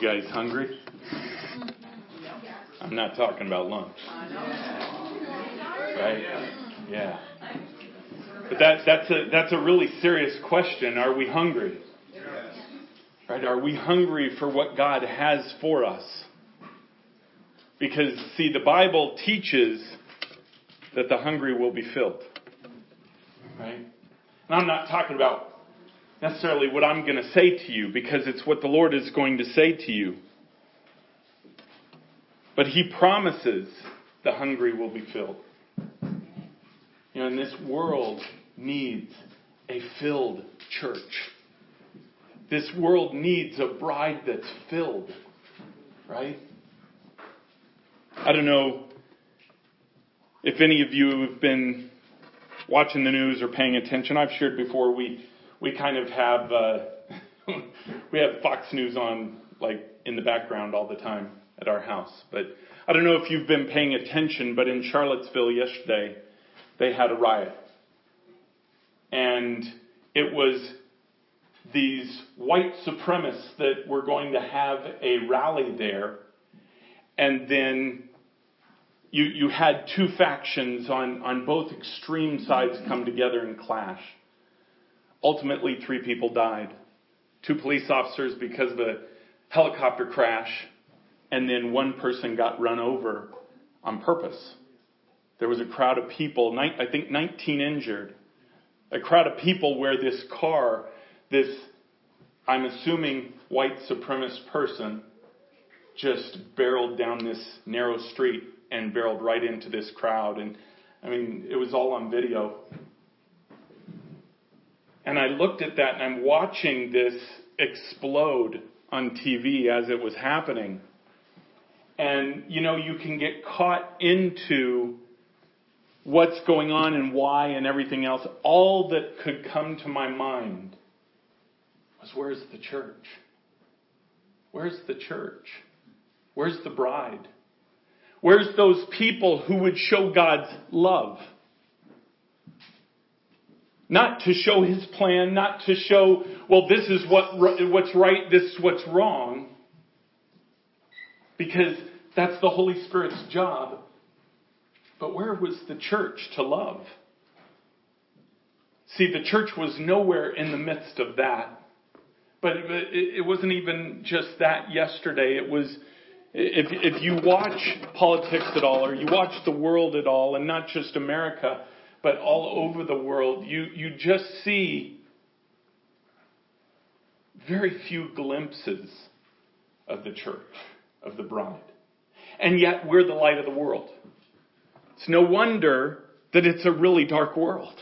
You guys hungry? I'm not talking about lunch. Right? Yeah. But that, that's, a, that's a really serious question. Are we hungry? Right? Are we hungry for what God has for us? Because, see, the Bible teaches that the hungry will be filled. Right? And I'm not talking about necessarily what I'm going to say to you because it's what the Lord is going to say to you. But He promises the hungry will be filled. You know, and this world needs a filled church. This world needs a bride that's filled, right? I don't know if any of you have been watching the news or paying attention. I've shared before we we kind of have uh, we have Fox News on like in the background all the time at our house. But I don't know if you've been paying attention, but in Charlottesville yesterday they had a riot, and it was these white supremacists that were going to have a rally there, and then you, you had two factions on, on both extreme sides come together and clash. Ultimately, three people died. Two police officers because of a helicopter crash, and then one person got run over on purpose. There was a crowd of people, I think 19 injured. A crowd of people where this car, this, I'm assuming, white supremacist person, just barreled down this narrow street and barreled right into this crowd. And I mean, it was all on video. And I looked at that and I'm watching this explode on TV as it was happening. And, you know, you can get caught into what's going on and why and everything else. All that could come to my mind was where's the church? Where's the church? Where's the bride? Where's those people who would show God's love? Not to show his plan, not to show, well, this is what, what's right, this is what's wrong. Because that's the Holy Spirit's job. But where was the church to love? See, the church was nowhere in the midst of that. But it wasn't even just that yesterday. It was, if, if you watch politics at all, or you watch the world at all, and not just America, but all over the world, you, you just see very few glimpses of the church, of the bride. And yet we're the light of the world. It's no wonder that it's a really dark world.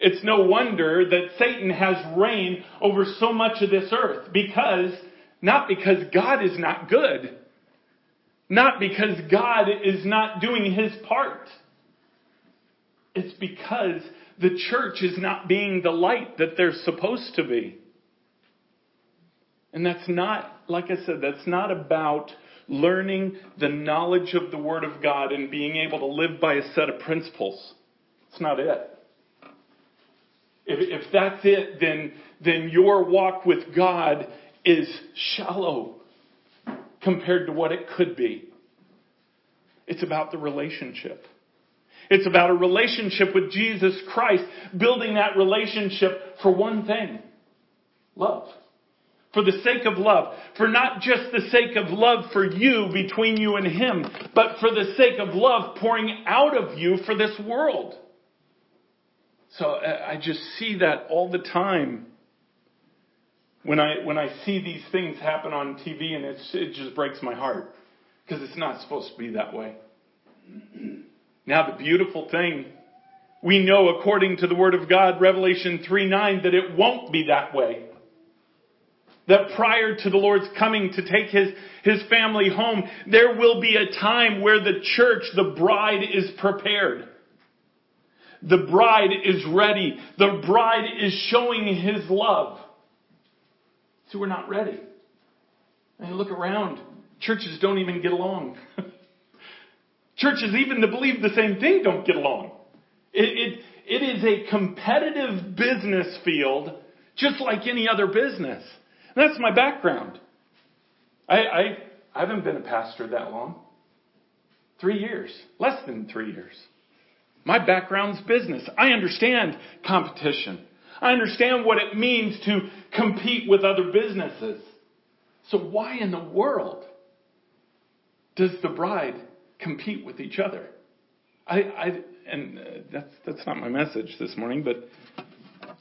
It's no wonder that Satan has reign over so much of this earth because, not because God is not good, not because God is not doing his part, it's because the church is not being the light that they're supposed to be. And that's not, like I said, that's not about learning the knowledge of the Word of God and being able to live by a set of principles. It's not it. If, if that's it, then, then your walk with God is shallow compared to what it could be. It's about the relationship. It's about a relationship with Jesus Christ, building that relationship for one thing love. For the sake of love. For not just the sake of love for you between you and Him, but for the sake of love pouring out of you for this world. So uh, I just see that all the time when I when I see these things happen on TV, and it just breaks my heart because it's not supposed to be that way. Now, the beautiful thing, we know according to the Word of God, Revelation 3 9, that it won't be that way. That prior to the Lord's coming to take his, his family home, there will be a time where the church, the bride, is prepared. The bride is ready. The bride is showing his love. So we're not ready. And look around. Churches don't even get along. Churches, even to believe the same thing, don't get along. It, it, it is a competitive business field, just like any other business. And that's my background. I, I, I haven't been a pastor that long. Three years. Less than three years. My background's business. I understand competition. I understand what it means to compete with other businesses. So why in the world does the bride compete with each other? I, I and uh, that's that's not my message this morning, but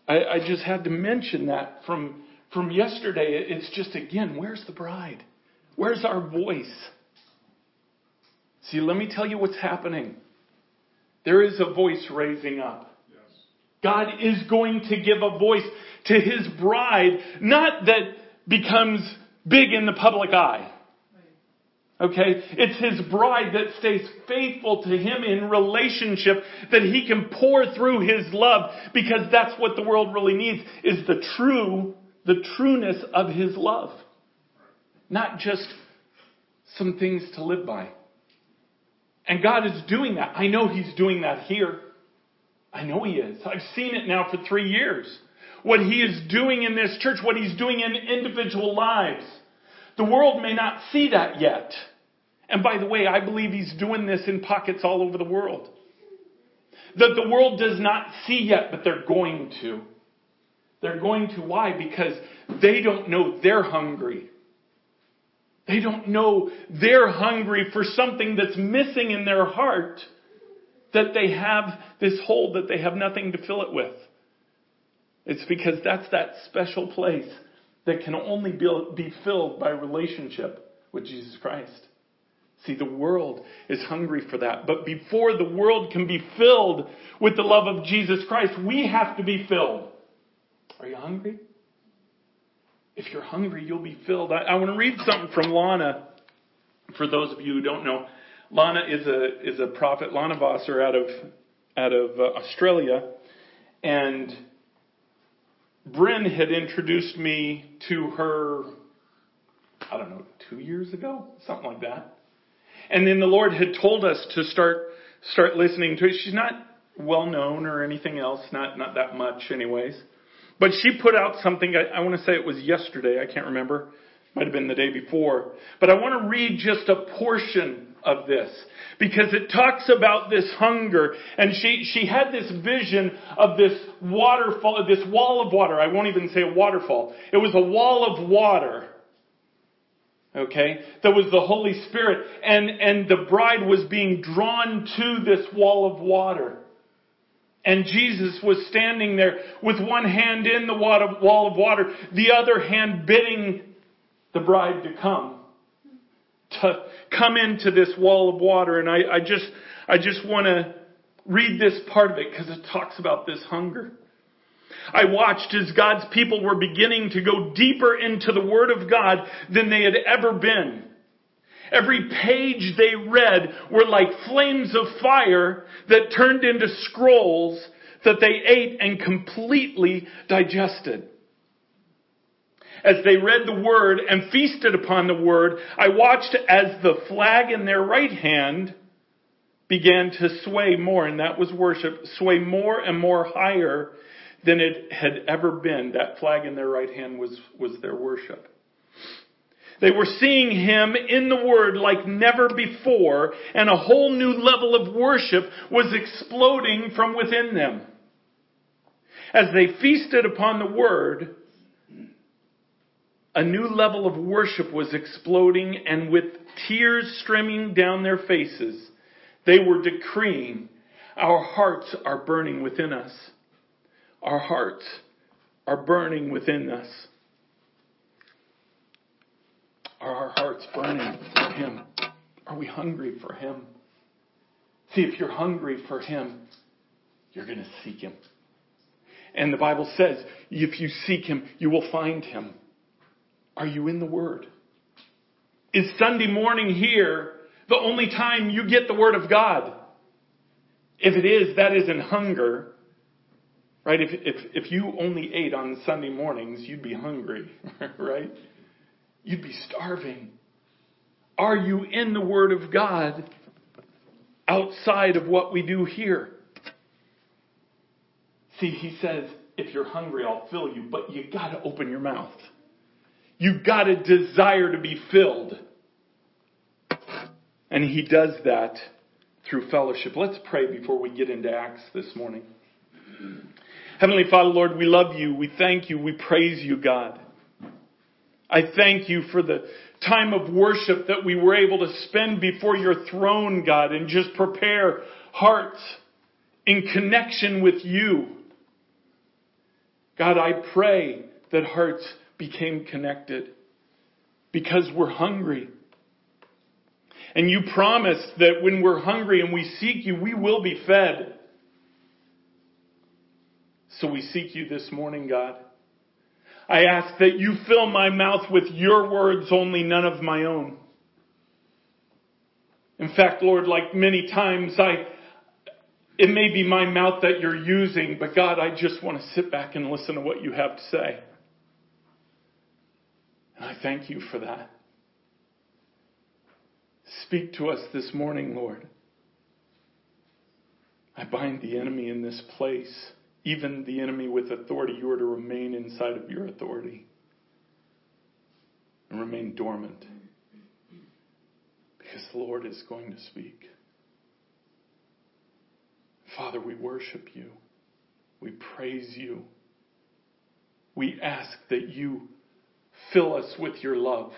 I, I just had to mention that from from yesterday. It's just again, where's the bride? Where's our voice? See, let me tell you what's happening. There is a voice raising up. God is going to give a voice to his bride, not that becomes big in the public eye. Okay? It's his bride that stays faithful to him in relationship that he can pour through his love because that's what the world really needs is the true, the trueness of his love. Not just some things to live by. And God is doing that. I know He's doing that here. I know He is. I've seen it now for three years. What He is doing in this church, what He's doing in individual lives. The world may not see that yet. And by the way, I believe He's doing this in pockets all over the world. That the world does not see yet, but they're going to. They're going to. Why? Because they don't know they're hungry. They don't know they're hungry for something that's missing in their heart, that they have this hole that they have nothing to fill it with. It's because that's that special place that can only be filled by relationship with Jesus Christ. See, the world is hungry for that. But before the world can be filled with the love of Jesus Christ, we have to be filled. Are you hungry? If you're hungry, you'll be filled. I, I want to read something from Lana. For those of you who don't know, Lana is a is a prophet. Lana Vawser out of out of uh, Australia, and Bryn had introduced me to her. I don't know, two years ago, something like that. And then the Lord had told us to start start listening to it. She's not well known or anything else, not not that much, anyways. But she put out something, I, I want to say it was yesterday, I can't remember. Might have been the day before. But I want to read just a portion of this because it talks about this hunger and she, she had this vision of this waterfall, this wall of water. I won't even say a waterfall. It was a wall of water. Okay? That was the Holy Spirit and, and the bride was being drawn to this wall of water. And Jesus was standing there with one hand in the water wall of water, the other hand bidding the bride to come. To come into this wall of water. And I, I just, I just want to read this part of it because it talks about this hunger. I watched as God's people were beginning to go deeper into the Word of God than they had ever been. Every page they read were like flames of fire that turned into scrolls that they ate and completely digested. As they read the word and feasted upon the word, I watched as the flag in their right hand began to sway more, and that was worship, sway more and more higher than it had ever been. That flag in their right hand was, was their worship. They were seeing Him in the Word like never before, and a whole new level of worship was exploding from within them. As they feasted upon the Word, a new level of worship was exploding, and with tears streaming down their faces, they were decreeing, Our hearts are burning within us. Our hearts are burning within us. Are our hearts burning for Him? Are we hungry for Him? See, if you're hungry for Him, you're going to seek Him. And the Bible says, if you seek Him, you will find Him. Are you in the Word? Is Sunday morning here the only time you get the Word of God? If it is, that isn't hunger. Right? If, if, if you only ate on Sunday mornings, you'd be hungry, right? You'd be starving. Are you in the Word of God outside of what we do here? See, he says, if you're hungry, I'll fill you, but you gotta open your mouth. You've got to desire to be filled. And he does that through fellowship. Let's pray before we get into Acts this morning. Heavenly Father, Lord, we love you. We thank you. We praise you, God. I thank you for the time of worship that we were able to spend before your throne, God, and just prepare hearts in connection with you. God, I pray that hearts became connected because we're hungry. And you promised that when we're hungry and we seek you, we will be fed. So we seek you this morning, God. I ask that you fill my mouth with your words only, none of my own. In fact, Lord, like many times, I, it may be my mouth that you're using, but God, I just want to sit back and listen to what you have to say. And I thank you for that. Speak to us this morning, Lord. I bind the enemy in this place, even the enemy with authority. You are to remain inside of your authority and remain dormant because the Lord is going to speak. Father, we worship you. We praise you. We ask that you fill us with your love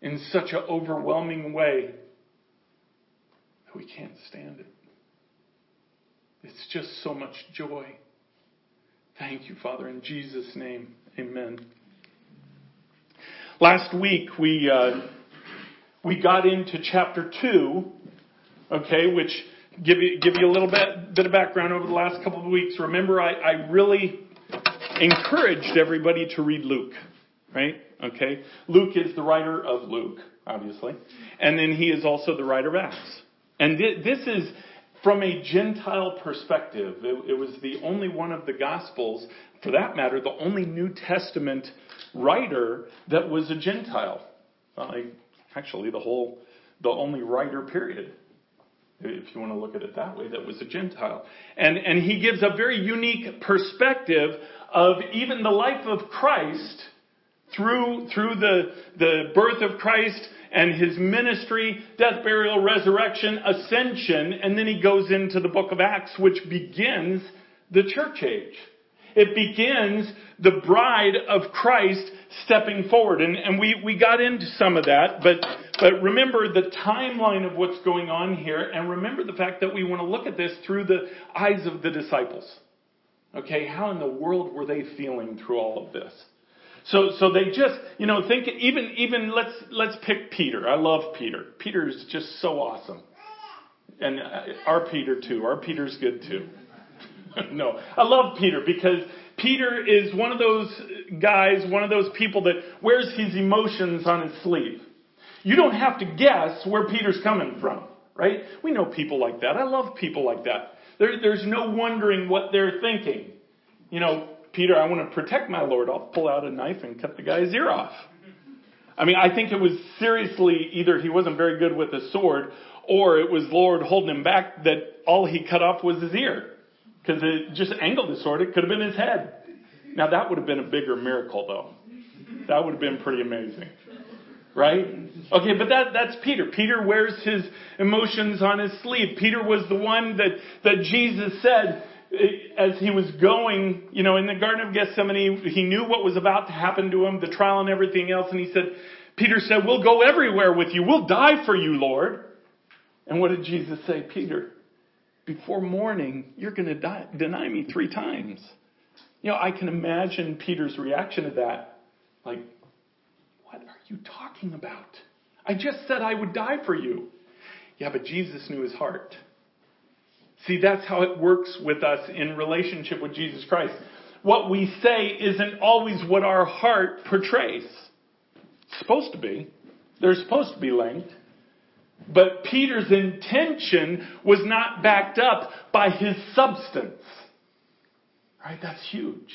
in such an overwhelming way that we can't stand it. It's just so much joy. Thank you, Father, in Jesus' name. Amen. Last week we uh, we got into chapter two, okay, which give you give you a little bit bit of background over the last couple of weeks. Remember, I, I really encouraged everybody to read Luke, right? Okay, Luke is the writer of Luke, obviously, and then he is also the writer of Acts. And th- this is from a Gentile perspective. It, was the only one of the Gospels, for that matter, the only New Testament writer that was a Gentile. Actually, the whole, the only writer, period if you want to look at it that way, that was a Gentile. And, and he gives a very unique perspective of even the life of Christ through, through the, the birth of Christ and his ministry, death, burial, resurrection, ascension, and then he goes into the book of Acts, which begins the church age. It begins the bride of Christ stepping forward. And, and we, we got into some of that, but, but remember the timeline of what's going on here, and remember the fact that we want to look at this through the eyes of the disciples. Okay, how in the world were they feeling through all of this? So, so they just, you know, think even, even let's, let's pick Peter. I love Peter. Peter is just so awesome. And uh, our Peter too. Our Peter's good too. no, I love Peter because Peter is one of those guys, one of those people that wears his emotions on his sleeve. You don't have to guess where Peter's coming from, right? We know people like that. I love people like that. There, there's no wondering what they're thinking. You know, Peter, I want to protect my Lord. I'll pull out a knife and cut the guy's ear off. I mean, I think it was seriously either he wasn't very good with a sword or it was Lord holding him back that all he cut off was his ear. Because it just angled the sword. It could have been his head. Now that would have been a bigger miracle though. That would have been pretty amazing. Right? Okay, but that, that's Peter. Peter wears his emotions on his sleeve. Peter was the one that, that Jesus said, eh, as he was going, you know, in the Garden of Gethsemane, he knew what was about to happen to him, the trial and everything else, and he said, Peter said, We'll go everywhere with you. We'll die for you, Lord. And what did Jesus say? Peter, before morning, you're going to deny me three times. You know, I can imagine Peter's reaction to that. Like, what are you talking about? I just said I would die for you. Yeah, but Jesus knew his heart. See, that's how it works with us in relationship with Jesus Christ. What we say isn't always what our heart portrays. It's supposed to be. They're supposed to be linked. But Peter's intention was not backed up by his substance. Right? That's huge.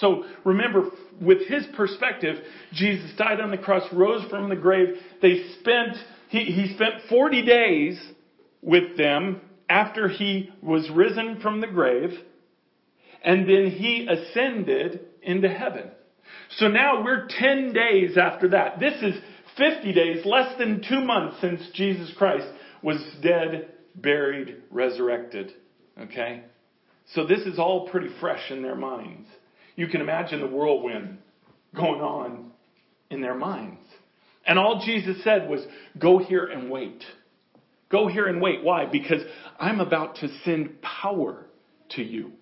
So remember, with his perspective, Jesus died on the cross, rose from the grave. They spent, he, he spent 40 days with them after he was risen from the grave, and then he ascended into heaven. So now we're 10 days after that. This is 50 days, less than two months since Jesus Christ was dead, buried, resurrected. Okay? So this is all pretty fresh in their minds. You can imagine the whirlwind going on in their minds. And all Jesus said was, go here and wait. Go here and wait. Why? Because I'm about to send power to you.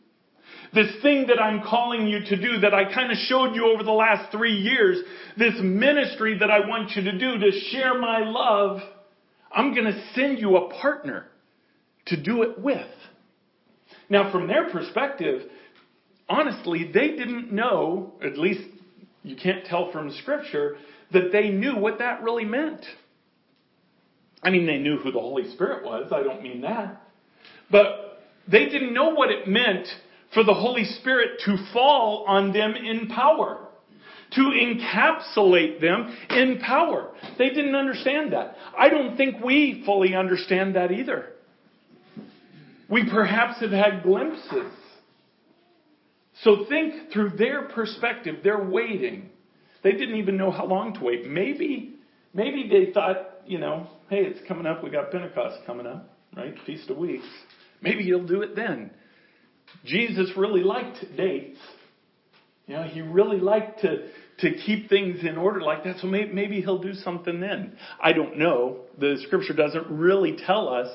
This thing that I'm calling you to do that I kind of showed you over the last three years, this ministry that I want you to do to share my love, I'm going to send you a partner to do it with. Now, from their perspective, honestly, they didn't know, at least you can't tell from scripture, that they knew what that really meant. I mean, they knew who the Holy Spirit was. I don't mean that. But they didn't know what it meant for the Holy Spirit to fall on them in power. To encapsulate them in power. They didn't understand that. I don't think we fully understand that either. We perhaps have had glimpses. So think through their perspective. They're waiting. They didn't even know how long to wait. Maybe, maybe they thought, you know, hey, it's coming up. We got Pentecost coming up, right? Feast of Weeks. Maybe he'll do it then. Jesus really liked dates. You know, he really liked to, to keep things in order like that. So maybe, maybe he'll do something then. I don't know. The scripture doesn't really tell us.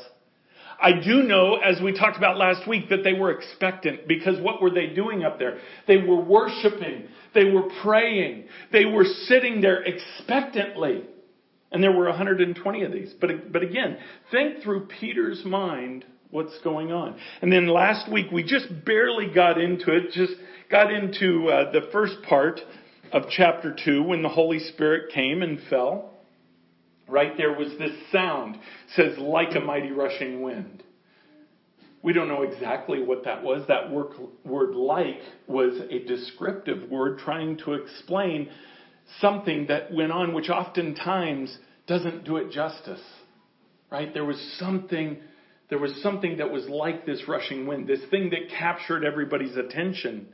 I do know, as we talked about last week, that they were expectant because what were they doing up there? They were worshiping. They were praying. They were sitting there expectantly. And there were 120 of these. But, but again, think through Peter's mind what's going on. And then last week we just barely got into it, just got into uh, the first part of chapter 2 when the Holy Spirit came and fell. Right there was this sound, says like a mighty rushing wind. We don't know exactly what that was. That word, like was a descriptive word trying to explain something that went on, which oftentimes doesn't do it justice. Right? There was something there was something that was like this rushing wind, this thing that captured everybody's attention.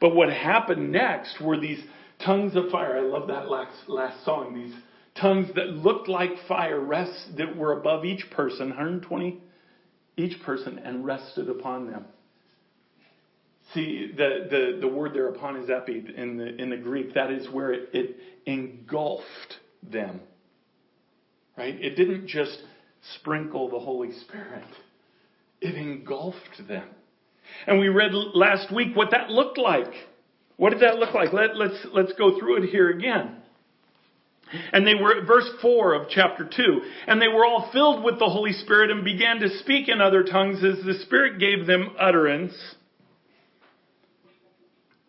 But what happened next were these tongues of fire. I love that last, last song. These tongues that looked like fire rest, that were above each person, 120 each person, and rested upon them. See, the, the, the word there upon is epi in the, in the Greek. That is where it, it engulfed them. Right? It didn't just sprinkle the Holy Spirit. It engulfed them. And we read last week what that looked like. What did that look like? Let, let's, let's go through it here again. And they were, verse 4 of chapter 2, and they were all filled with the Holy Spirit and began to speak in other tongues as the Spirit gave them utterance.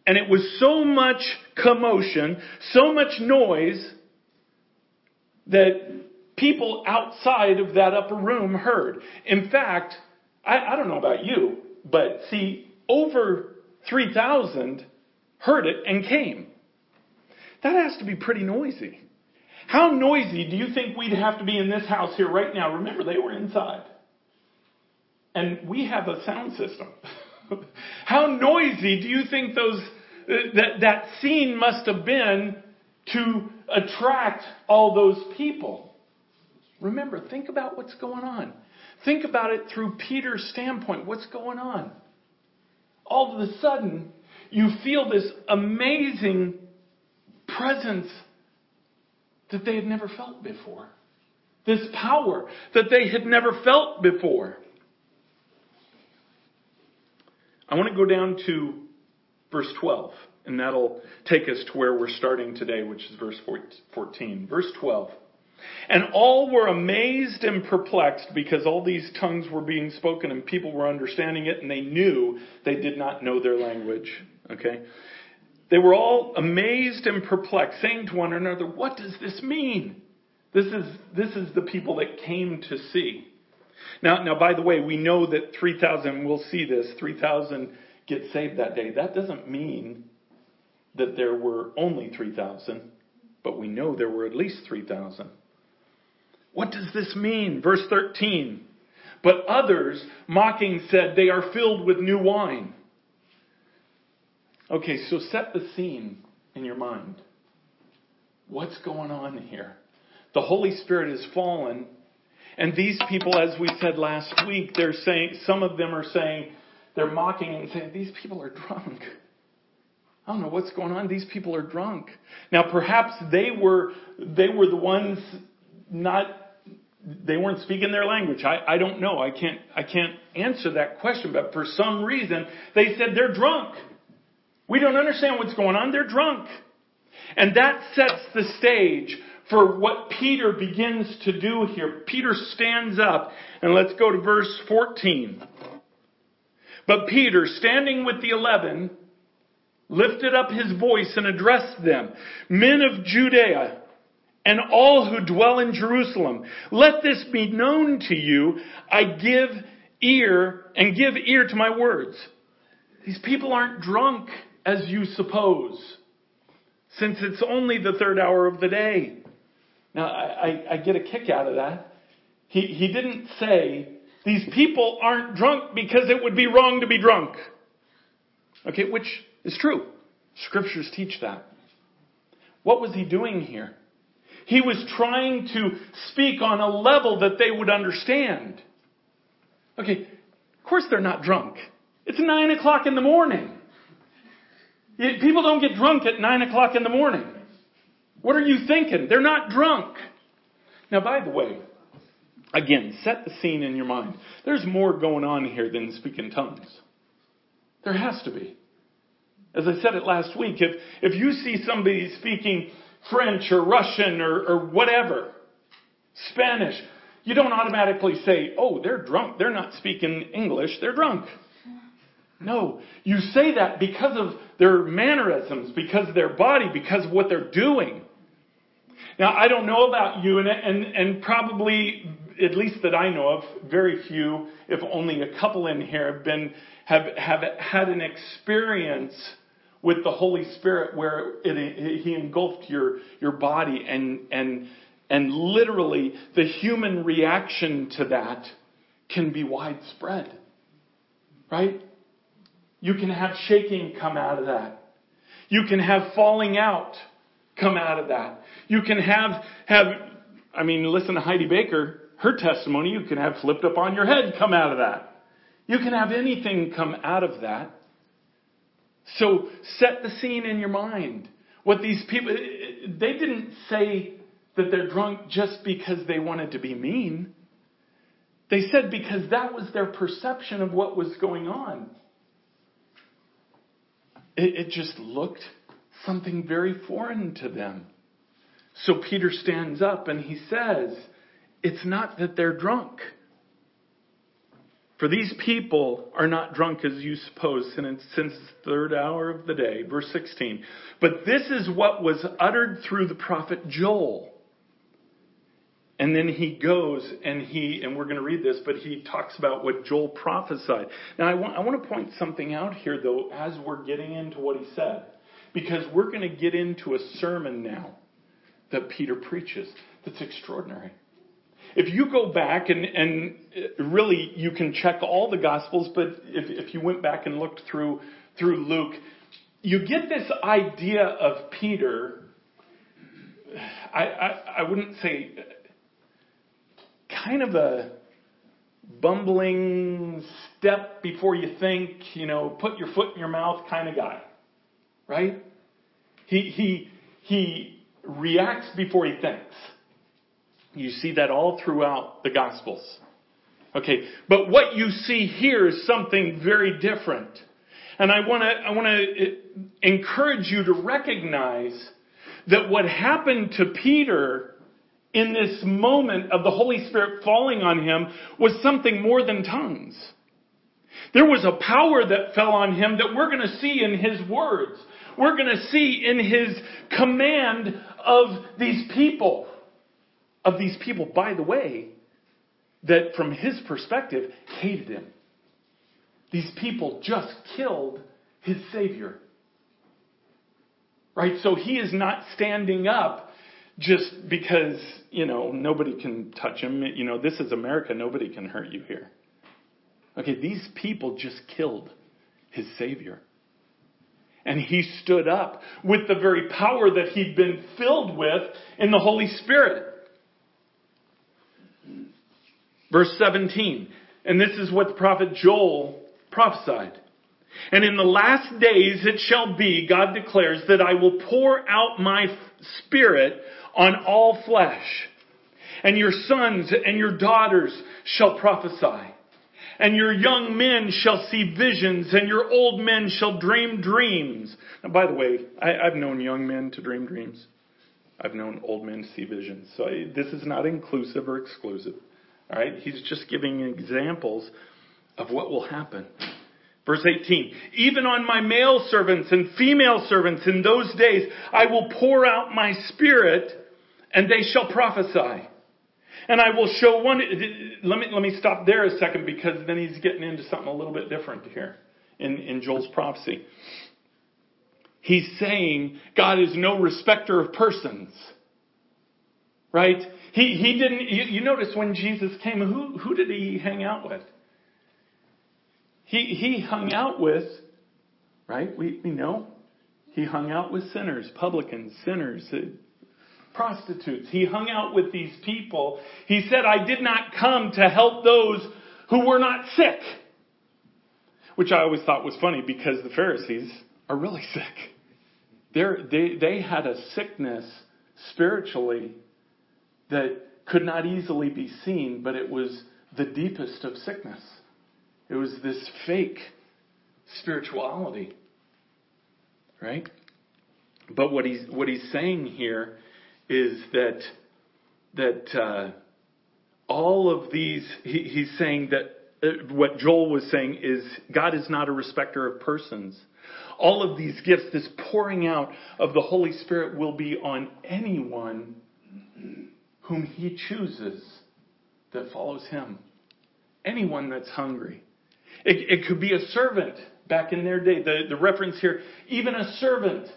And it was so much commotion, so much noise, that people outside of that upper room heard. In fact, I, I don't know about you, but see, over 3,000 heard it and came. That has to be pretty noisy. How noisy do you think we'd have to be in this house here right now? Remember, they were inside. And we have a sound system. How noisy do you think those that that scene must have been to attract all those people? Remember, think about what's going on. Think about it through Peter's standpoint. What's going on? All of a sudden, you feel this amazing presence that they had never felt before. This power that they had never felt before. I want to go down to verse 12, and that'll take us to where we're starting today, which is verse 14. Verse 12. And all were amazed and perplexed because all these tongues were being spoken and people were understanding it and they knew they did not know their language. Okay? They were all amazed and perplexed, saying to one another, What does this mean? This is, this is the people that came to see. Now, now, by the way, we know that 3,000, we'll see this, 3,000 get saved that day. That doesn't mean that there were only 3,000, but we know there were at least 3,000. What does this mean? Verse 13. But others, mocking, said, They are filled with new wine. Okay, so set the scene in your mind. What's going on here? The Holy Spirit has fallen, and these people, as we said last week, they're saying, some of them are saying, they're mocking and saying, these people are drunk. I don't know what's going on. These people are drunk. Now perhaps they were, they were the ones not, they weren't speaking their language. I, I don't know. I can't, I can't answer that question, but for some reason they said they're drunk. We don't understand what's going on. They're drunk. And that sets the stage for what Peter begins to do here. Peter stands up and let's go to verse 14. But Peter, standing with the eleven, lifted up his voice and addressed them, Men of Judea, and all who dwell in Jerusalem, let this be known to you. I give ear and give ear to my words. These people aren't drunk as you suppose, since it's only the third hour of the day. Now, I, I, I get a kick out of that. He, he didn't say, these people aren't drunk because it would be wrong to be drunk. Okay, which is true. Scriptures teach that. What was he doing here? He was trying to speak on a level that they would understand. Okay, of course they're not drunk. It's nine o'clock in the morning. People don't get drunk at nine o'clock in the morning. What are you thinking? They're not drunk. Now, by the way, again, set the scene in your mind. There's more going on here than speaking tongues. There has to be. As I said it last week, if, if you see somebody speaking French or Russian or, or whatever, Spanish, you don't automatically say, oh, they're drunk. They're not speaking English. They're drunk. No, you say that because of their mannerisms, because of their body, because of what they're doing. Now, I don't know about you, and, and, and probably, at least that I know of, very few, if only a couple in here, have been have have had an experience with the Holy Spirit where it, He engulfed your, your body and, and, and literally the human reaction to that can be widespread. Right? You can have shaking come out of that. You can have falling out come out of that. You can have, have, I mean, listen to Heidi Baker, her testimony, you can have flipped up on your head come out of that. You can have anything come out of that. So set the scene in your mind. What these people, they didn't say that they're drunk just because they wanted to be mean. They said because that was their perception of what was going on. It, it just looked something very foreign to them. So Peter stands up and he says, It's not that they're drunk. For these people are not drunk as you suppose since the third hour of the day. Verse 16. But this is what was uttered through the prophet Joel. And then he goes and he, and we're going to read this, but he talks about what Joel prophesied. Now I want, I want to point something out here though as we're getting into what he said. Because we're going to get into a sermon now that Peter preaches that's extraordinary. If you go back and, and uh, really you can check all the gospels, but if, if you went back and looked through, through Luke, you get this idea of Peter. I, I, I wouldn't say kind of a bumbling step before you think, you know, put your foot in your mouth kind of guy. Right? He, he, he reacts before he thinks. You see that all throughout the Gospels. Okay, but what you see here is something very different. And I want to I want to uh, encourage you to recognize that what happened to Peter in this moment of the Holy Spirit falling on him was something more than tongues. There was a power that fell on him that we're going to see in his words. We're going to see in his command of these people of these people, by the way, that from his perspective hated him. These people just killed his Savior. Right? So he is not standing up just because, you know, nobody can touch him. You know, this is America. Nobody can hurt you here. Okay, these people just killed his Savior. And he stood up with the very power that he'd been filled with in the Holy Spirit. Verse 17. And this is what the prophet Joel prophesied. And in the last days it shall be, God declares, that I will pour out my spirit on all flesh. And your sons and your daughters shall prophesy. And your young men shall see visions, and your old men shall dream dreams. Now, by the way, I, have known young men to dream dreams. I've known old men to see visions. So I, this is not inclusive or exclusive. All right? He's just giving examples of what will happen. Verse 18, even on my male servants and female servants in those days, I will pour out my spirit and they shall prophesy. And I will show one, let me, let me stop there a second because then he's getting into something a little bit different here in, in Joel's prophecy. He's saying God is no respecter of persons. Right? He, he didn't, you, you notice when Jesus came, who, who did he hang out with? He, he hung out with, right? We, we know. He hung out with sinners, publicans, sinners, uh, prostitutes. He hung out with these people. He said, I did not come to help those who were not sick. Which I always thought was funny because the Pharisees are really sick. They're, they, they had a sickness spiritually that could not easily be seen, but it was the deepest of sickness. It was this fake spirituality. Right? But what he's, what he's saying here is that, that, uh, all of these, he, he's saying that uh, what Joel was saying is God is not a respecter of persons. All of these gifts, this pouring out of the Holy Spirit will be on anyone whom he chooses that follows him. Anyone that's hungry. It, it could be a servant back in their day. The, the reference here, even a servant,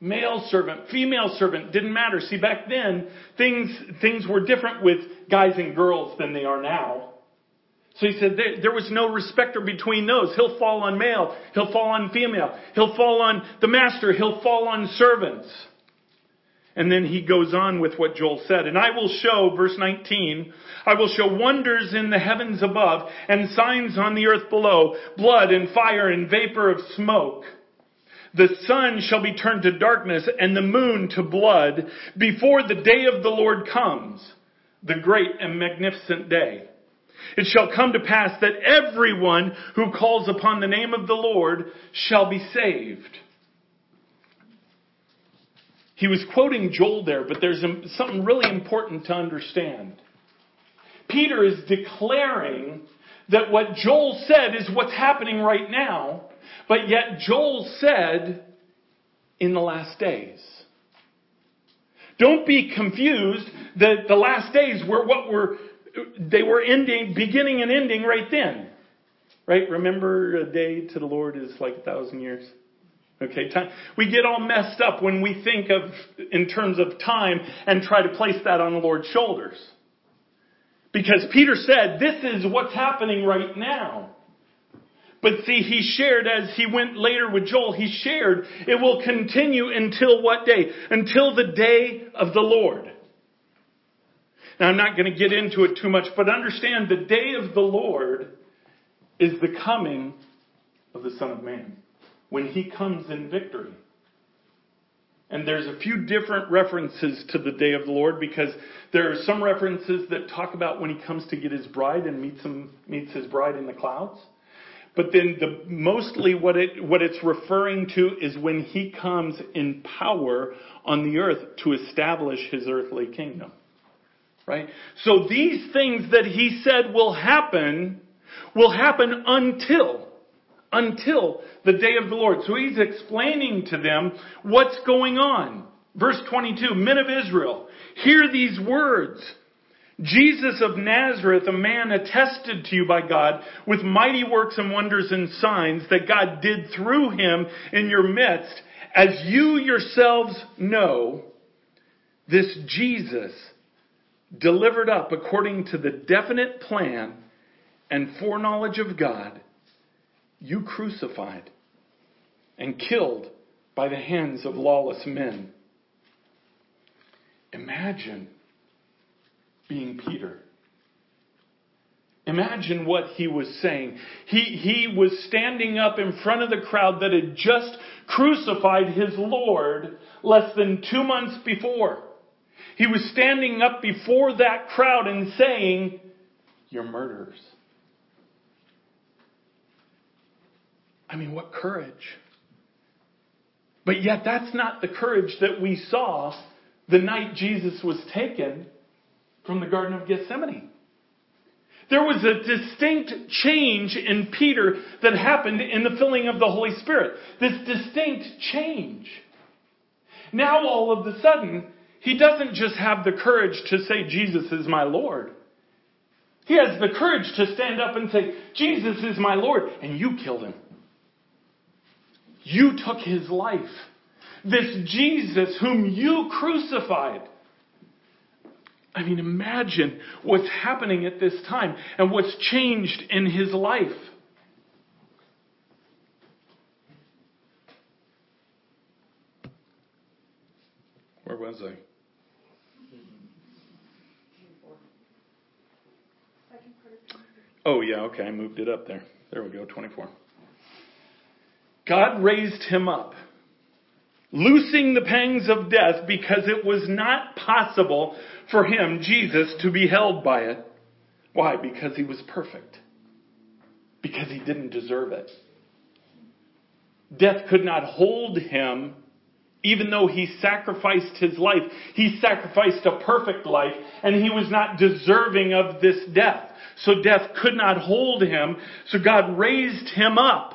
male servant, female servant, didn't matter. See, back then, things, things were different with guys and girls than they are now. So he said there, there was no respecter between those. He'll fall on male. He'll fall on female. He'll fall on the master. He'll fall on servants. And then he goes on with what Joel said. And I will show, verse 19, I will show wonders in the heavens above and signs on the earth below, blood and fire and vapor of smoke. The sun shall be turned to darkness and the moon to blood before the day of the Lord comes, the great and magnificent day. It shall come to pass that everyone who calls upon the name of the Lord shall be saved. He was quoting Joel there, but there's something really important to understand. Peter is declaring that what Joel said is what's happening right now, but yet Joel said in the last days. Don't be confused that the last days were what were, they were ending, beginning and ending right then. Right? Remember a day to the Lord is like a thousand years. Okay, time. We get all messed up when we think of, in terms of time, and try to place that on the Lord's shoulders. Because Peter said, this is what's happening right now. But see, he shared as he went later with Joel, he shared it will continue until what day? Until the day of the Lord. Now I'm not going to get into it too much, but understand the day of the Lord is the coming of the Son of Man when he comes in victory. And there's a few different references to the day of the Lord because there are some references that talk about when he comes to get his bride and meets him, meets his bride in the clouds. But then the, mostly what it, what it's referring to is when he comes in power on the earth to establish his earthly kingdom. Right? So these things that he said will happen will happen until until the day of the Lord. So he's explaining to them what's going on. Verse 22, men of Israel, hear these words. Jesus of Nazareth, a man attested to you by God with mighty works and wonders and signs that God did through him in your midst, as you yourselves know, this Jesus delivered up according to the definite plan and foreknowledge of God you crucified and killed by the hands of lawless men. Imagine being Peter. Imagine what he was saying. He, he was standing up in front of the crowd that had just crucified his Lord less than two months before. He was standing up before that crowd and saying, You're murderers. I mean, what courage. But yet, that's not the courage that we saw the night Jesus was taken from the Garden of Gethsemane. There was a distinct change in Peter that happened in the filling of the Holy Spirit. This distinct change. Now all of a sudden, he doesn't just have the courage to say, Jesus is my Lord. He has the courage to stand up and say, Jesus is my Lord, and you killed him. You took his life. This Jesus whom you crucified. I mean, imagine what's happening at this time and what's changed in his life. Where was I? Oh, yeah, okay, I moved it up there. There we go, 24. God raised him up loosing the pangs of death because it was not possible for him, Jesus, to be held by it. Why? Because he was perfect. Because he didn't deserve it. Death could not hold him even though he sacrificed his life. He sacrificed a perfect life and he was not deserving of this death. So death could not hold him. So God raised him up,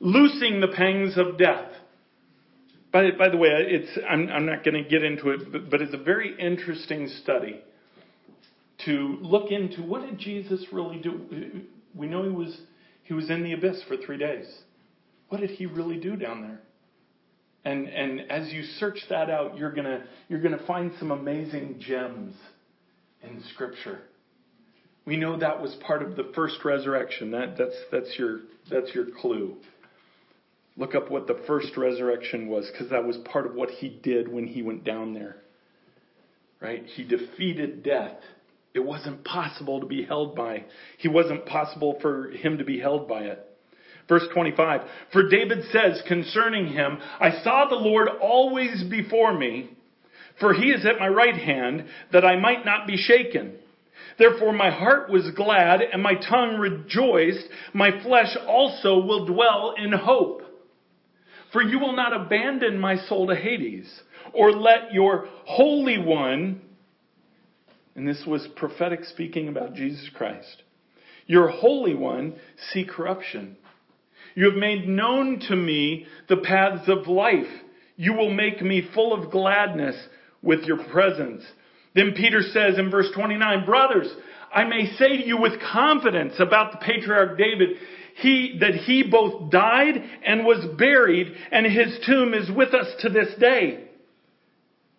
loosing the pangs of death. By, by the way, it's, I'm, I'm not going to get into it, but, but it's a very interesting study to look into what did Jesus really do. We know he was, he was in the abyss for three days. What did he really do down there? And, and as you search that out, you're gonna, you're gonna find some amazing gems in scripture. We know that was part of the first resurrection. That, that's, that's your, that's your clue. Look up what the first resurrection was, because that was part of what he did when he went down there. Right? He defeated death. It wasn't possible to be held by. He wasn't possible for him to be held by it. Verse 25. For David says concerning him, I saw the Lord always before me, for he is at my right hand, that I might not be shaken. Therefore my heart was glad and my tongue rejoiced. My flesh also will dwell in hope. For you will not abandon my soul to Hades, or let your Holy One, and this was prophetic speaking about Jesus Christ, your Holy One see corruption. You have made known to me the paths of life. You will make me full of gladness with your presence. Then Peter says in verse 29, brothers, I may say to you with confidence about the patriarch David, he, that he both died and was buried, and his tomb is with us to this day.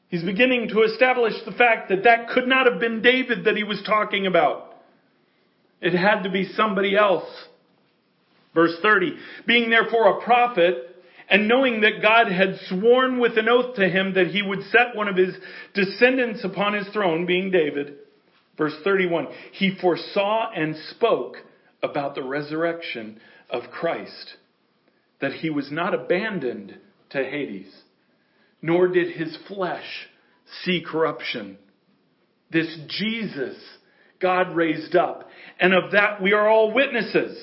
He's beginning to establish the fact that that could not have been David that he was talking about. It had to be somebody else. Verse 30, being therefore a prophet, and knowing that God had sworn with an oath to him that he would set one of his descendants upon his throne, being David. Verse 31, he foresaw and spoke about the resurrection of Christ, that he was not abandoned to Hades, nor did his flesh see corruption. This Jesus God raised up, and of that we are all witnesses.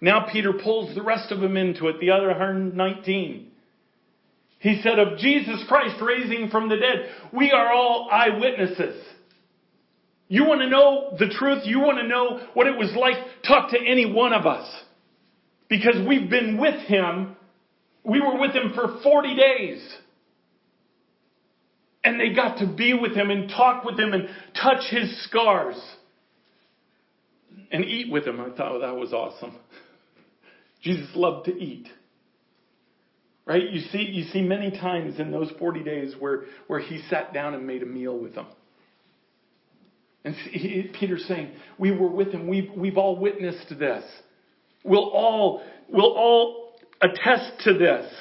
Now Peter pulls the rest of them into it, the other 119. He said of Jesus Christ raising from the dead, we are all eyewitnesses. You want to know the truth? You want to know what it was like? Talk to any one of us. Because we've been with him. We were with him for 40 days. And they got to be with him and talk with him and touch his scars. And eat with him. I thought oh, that was awesome. Jesus loved to eat. Right? You see, you see many times in those 40 days where, where he sat down and made a meal with them. And Peter's saying, We were with him. We've, we've all witnessed this. We'll all, we'll all attest to this.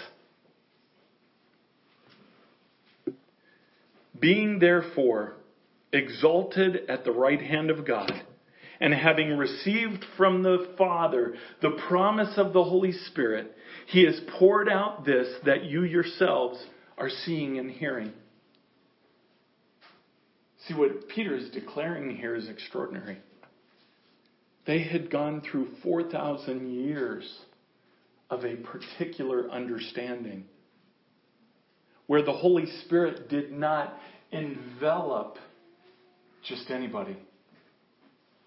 Being therefore exalted at the right hand of God, and having received from the Father the promise of the Holy Spirit, he has poured out this that you yourselves are seeing and hearing. See, what Peter is declaring here is extraordinary. They had gone through 4,000 years of a particular understanding where the Holy Spirit did not envelop just anybody.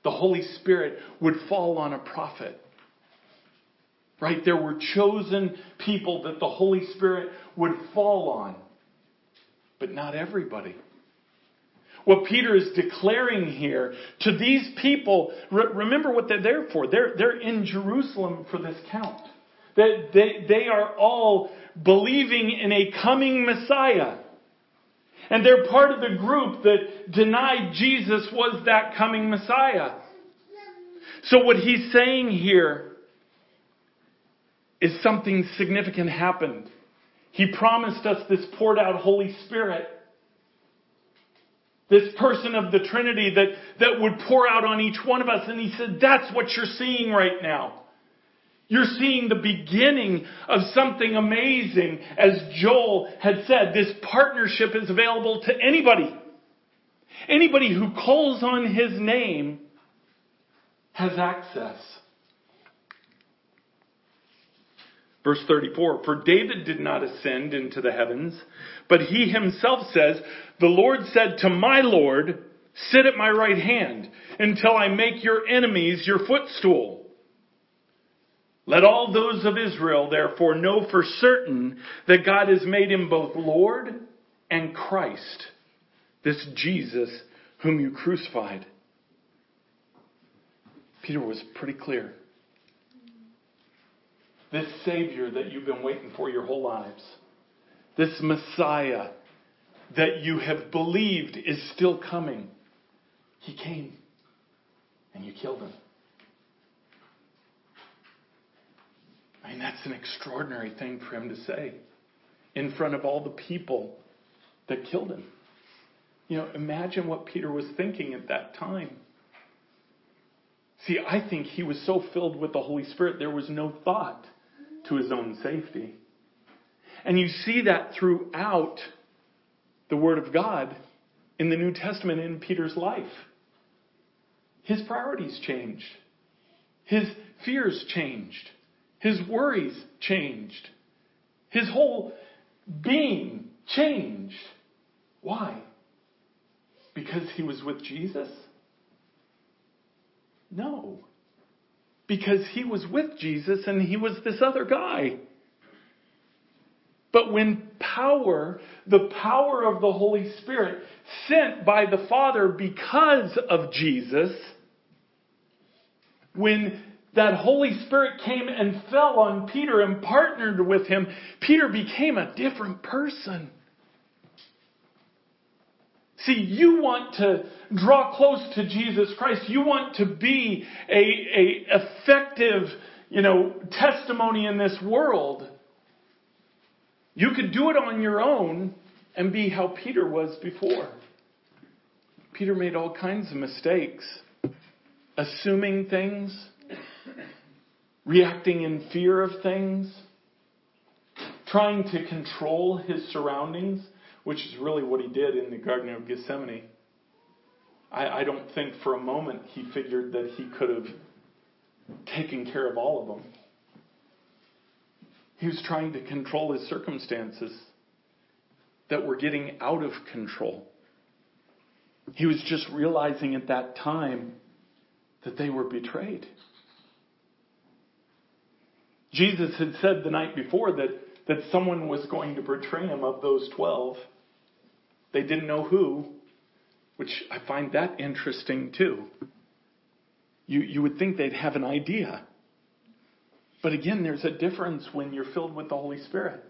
The Holy Spirit would fall on a prophet. Right? There were chosen people that the Holy Spirit would fall on, but not everybody. What Peter is declaring here to these people, re- remember what they're there for. They're, they're in Jerusalem for this count. That they, they are all believing in a coming Messiah. And they're part of the group that denied Jesus was that coming Messiah. So what he's saying here is something significant happened. He promised us this poured out Holy Spirit. This person of the Trinity that, that would pour out on each one of us. And he said, that's what you're seeing right now. You're seeing the beginning of something amazing. As Joel had said, this partnership is available to anybody. Anybody who calls on his name has access. Verse 34, for David did not ascend into the heavens, but he himself says, the Lord said to my Lord, sit at my right hand until I make your enemies your footstool. Let all those of Israel therefore know for certain that God has made him both Lord and Christ, this Jesus whom you crucified. Peter was pretty clear. This Savior that you've been waiting for your whole lives, this Messiah that you have believed is still coming, he came and you killed him. I mean, that's an extraordinary thing for him to say in front of all the people that killed him. You know, imagine what Peter was thinking at that time. See, I think he was so filled with the Holy Spirit, there was no thought to his own safety. And you see that throughout the Word of God in the New Testament in Peter's life. His priorities changed. His fears changed. His worries changed. His whole being changed. Why? Because he was with Jesus? No. Because he was with Jesus and he was this other guy. But when power, the power of the Holy Spirit, sent by the Father because of Jesus, when that Holy Spirit came and fell on Peter and partnered with him, Peter became a different person. See, you want to draw close to Jesus Christ. You want to be a, a effective, you know, testimony in this world. You could do it on your own and be how Peter was before. Peter made all kinds of mistakes, assuming things, reacting in fear of things, trying to control his surroundings, which is really what he did in the Garden of Gethsemane. I, I don't think for a moment he figured that he could have taken care of all of them. He was trying to control his circumstances that were getting out of control. He was just realizing at that time that they were betrayed. Jesus had said the night before that, that someone was going to betray him of those 12. They didn't know who, which I find that interesting too. You, you would think they'd have an idea. But again, there's a difference when you're filled with the Holy Spirit.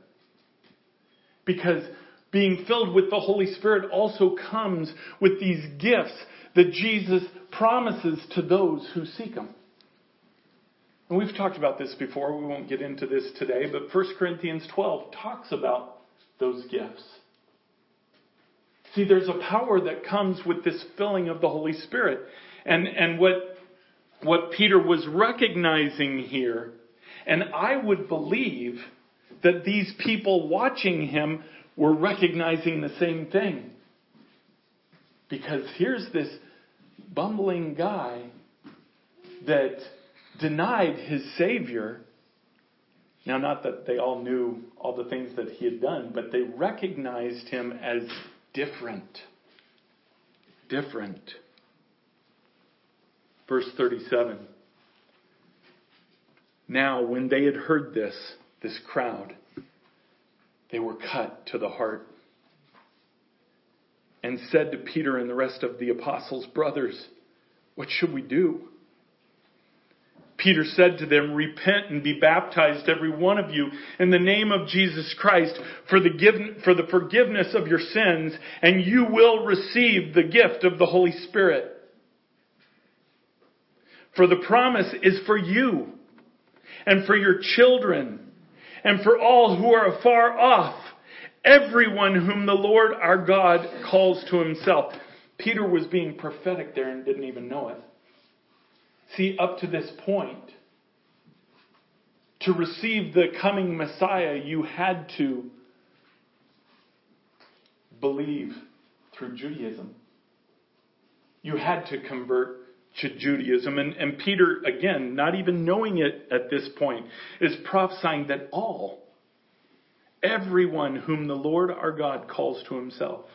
Because being filled with the Holy Spirit also comes with these gifts that Jesus promises to those who seek Him. And we've talked about this before. We won't get into this today, but 1 Corinthians 12 talks about those gifts. See, there's a power that comes with this filling of the Holy Spirit. And, and what, what Peter was recognizing here, and I would believe that these people watching him were recognizing the same thing. Because here's this bumbling guy that denied his Savior. Now, not that they all knew all the things that he had done, but they recognized him as different. Different. Verse 37. Now, when they had heard this, this crowd, they were cut to the heart and said to Peter and the rest of the apostles, Brothers, what should we do? Peter said to them, Repent and be baptized, every one of you, in the name of Jesus Christ for the, for the forgiveness of your sins, and you will receive the gift of the Holy Spirit. For the promise is for you, and for your children, and for all who are afar off, everyone whom the Lord our God calls to himself. Peter was being prophetic there and didn't even know it. See, up to this point, to receive the coming Messiah, you had to believe through Judaism. You had to convert to Judaism. And, and Peter, again, not even knowing it at this point, is prophesying that all, everyone whom the Lord our God calls to himself,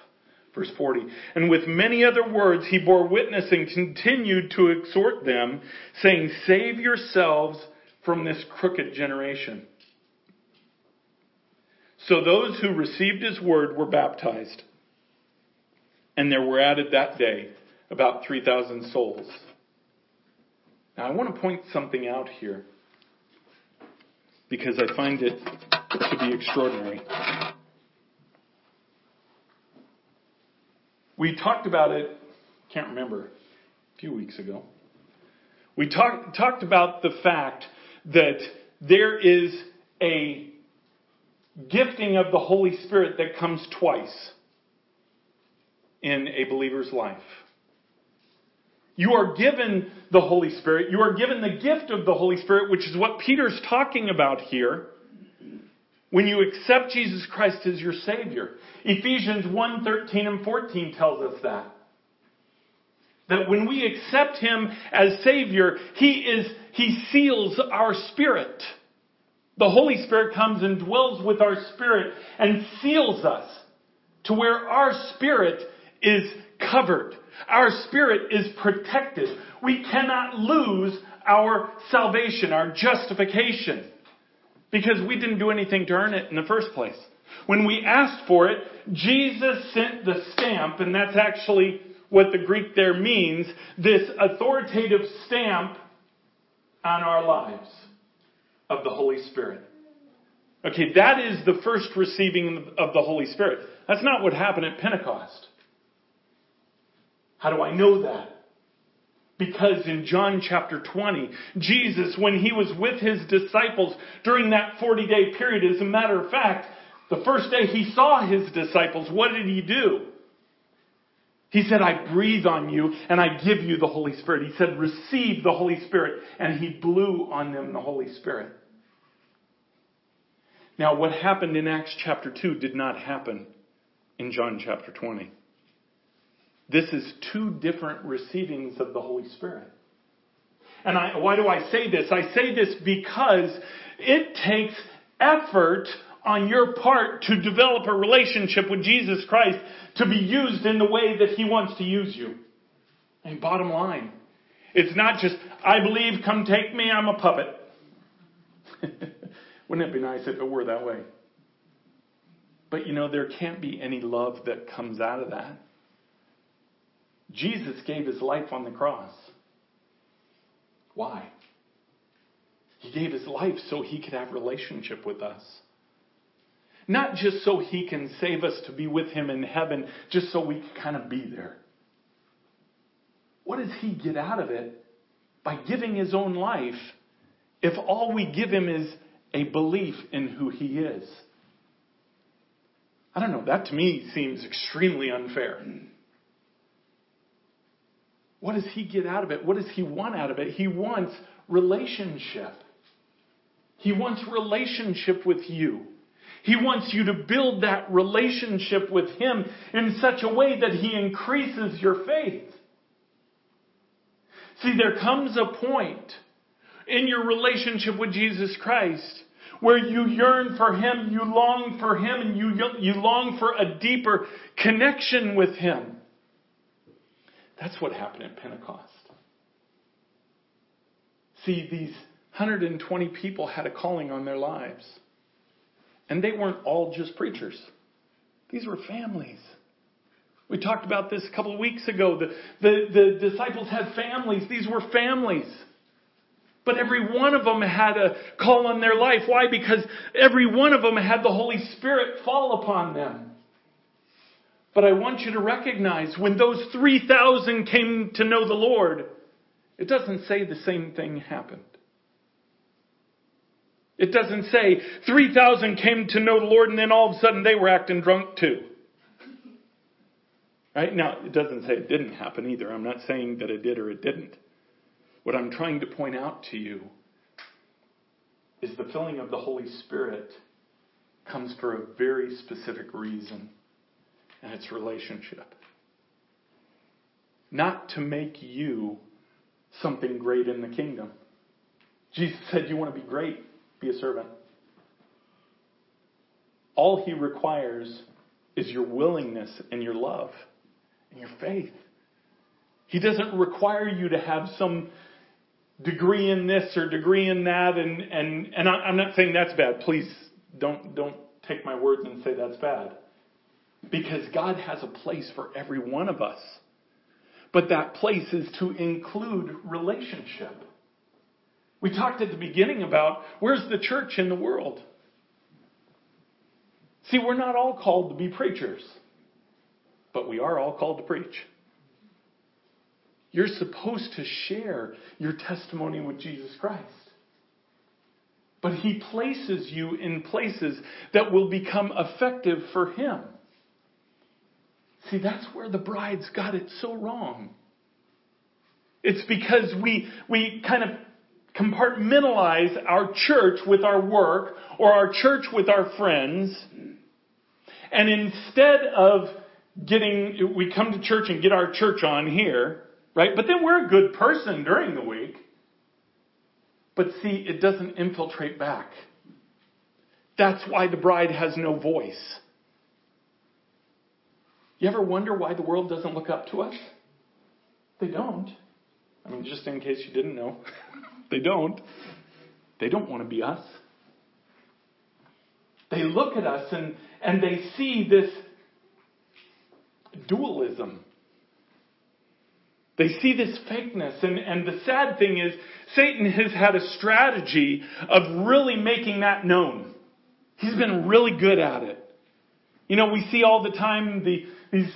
Verse 40. And with many other words he bore witness and continued to exhort them, saying, Save yourselves from this crooked generation. So those who received his word were baptized. And there were added that day about 3,000 souls. Now I want to point something out here because I find it to be extraordinary. We talked about it, can't remember, a few weeks ago. We talk, talked about the fact that there is a gifting of the Holy Spirit that comes twice in a believer's life. You are given the Holy Spirit. You are given the gift of the Holy Spirit, which is what Peter's talking about here when you accept Jesus Christ as your Savior. Ephesians 1 13 and 14 tells us that. That when we accept Him as Savior, He is, He seals our spirit. The Holy Spirit comes and dwells with our spirit and seals us to where our spirit is covered. Our spirit is protected. We cannot lose our salvation, our justification because we didn't do anything to earn it in the first place. When we asked for it, Jesus sent the stamp, and that's actually what the Greek there means, this authoritative stamp on our lives of the Holy Spirit. Okay, that is the first receiving of the Holy Spirit. That's not what happened at Pentecost. How do I know that? Because in John chapter 20, Jesus, when he was with his disciples during that 40 day period, as a matter of fact, the first day he saw his disciples, what did he do? He said, I breathe on you and I give you the Holy Spirit. He said, receive the Holy Spirit. And he blew on them the Holy Spirit. Now, what happened in Acts chapter 2 did not happen in John chapter 20. This is two different receivings of the Holy Spirit. And I, why do I say this? I say this because it takes effort on your part to develop a relationship with Jesus Christ to be used in the way that He wants to use you. And bottom line, it's not just, I believe, come take me, I'm a puppet. Wouldn't it be nice if it were that way? But you know, there can't be any love that comes out of that. Jesus gave his life on the cross. Why? He gave his life so he could have relationship with us. Not just so he can save us to be with him in heaven, just so we can kind of be there. What does he get out of it by giving his own life if all we give him is a belief in who he is? I don't know, that to me seems extremely unfair. What does he get out of it? What does he want out of it? He wants relationship. He wants relationship with you. He wants you to build that relationship with Him in such a way that He increases your faith. See, there comes a point in your relationship with Jesus Christ where you yearn for Him, you long for Him, and you, you long for a deeper connection with Him. That's what happened at Pentecost. See, these 120 people had a calling on their lives. And they weren't all just preachers. These were families. We talked about this a couple of weeks ago. The, the, the disciples had families. These were families. But every one of them had a call on their life. Why? Because every one of them had the Holy Spirit fall upon them. But I want you to recognize when those 3,000 came to know the Lord, it doesn't say the same thing happened. It doesn't say 3,000 came to know the Lord and then all of a sudden they were acting drunk too. Right? Now, it doesn't say it didn't happen either. I'm not saying that it did or it didn't. What I'm trying to point out to you is the filling of the Holy Spirit comes for a very specific reason, and it's relationship. Not to make you something great in the kingdom. Jesus said, You want to be great? Be a servant. All he requires is your willingness and your love and your faith. He doesn't require you to have some degree in this or degree in that and, and, and I'm not saying that's bad. Please don't, don't take my words and say that's bad. Because God has a place for every one of us. But that place is to include relationship. We talked at the beginning about where's the church in the world? See, we're not all called to be preachers, but we are all called to preach. You're supposed to share your testimony with Jesus Christ. But He places you in places that will become effective for Him. See, that's where the bride's got it so wrong. It's because we, we kind of compartmentalize our church with our work or our church with our friends. And instead of getting, we come to church and get our church on here, right? But then we're a good person during the week. But see, it doesn't infiltrate back. That's why the bride has no voice. You ever wonder why the world doesn't look up to us? They don't. I mean, just in case you didn't know. They don't. They don't want to be us. They look at us and, and they see this dualism. They see this fakeness. And, and the sad thing is, Satan has had a strategy of really making that known. He's been really good at it. You know, we see all the time the, these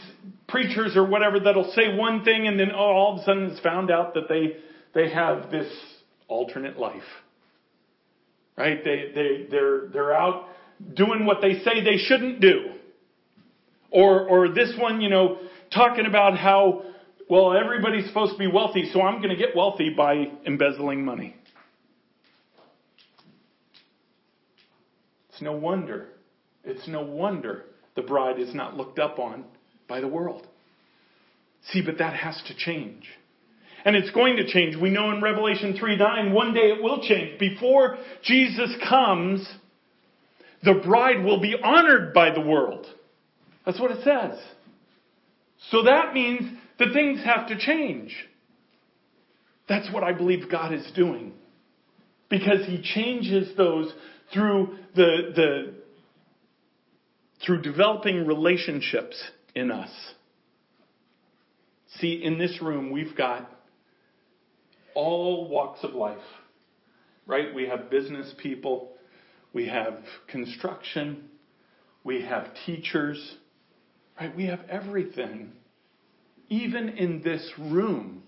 preachers or whatever that'll say one thing and then oh, all of a sudden it's found out that they, they have this alternate life. Right? They, they, they're, they're out doing what they say they shouldn't do. Or, or this one, you know, talking about how, well, everybody's supposed to be wealthy, so I'm going to get wealthy by embezzling money. It's no wonder. It's no wonder the bride is not looked up on by the world. See, but that has to change. And it's going to change. We know in Revelation 3 9, one day it will change. Before Jesus comes, the bride will be honored by the world. That's what it says. So that means that things have to change. That's what I believe God is doing. Because He changes those through the, the through developing relationships in us. See, in this room, we've got all walks of life, right? We have business people, we have construction, we have teachers, right? We have everything. Even in this room,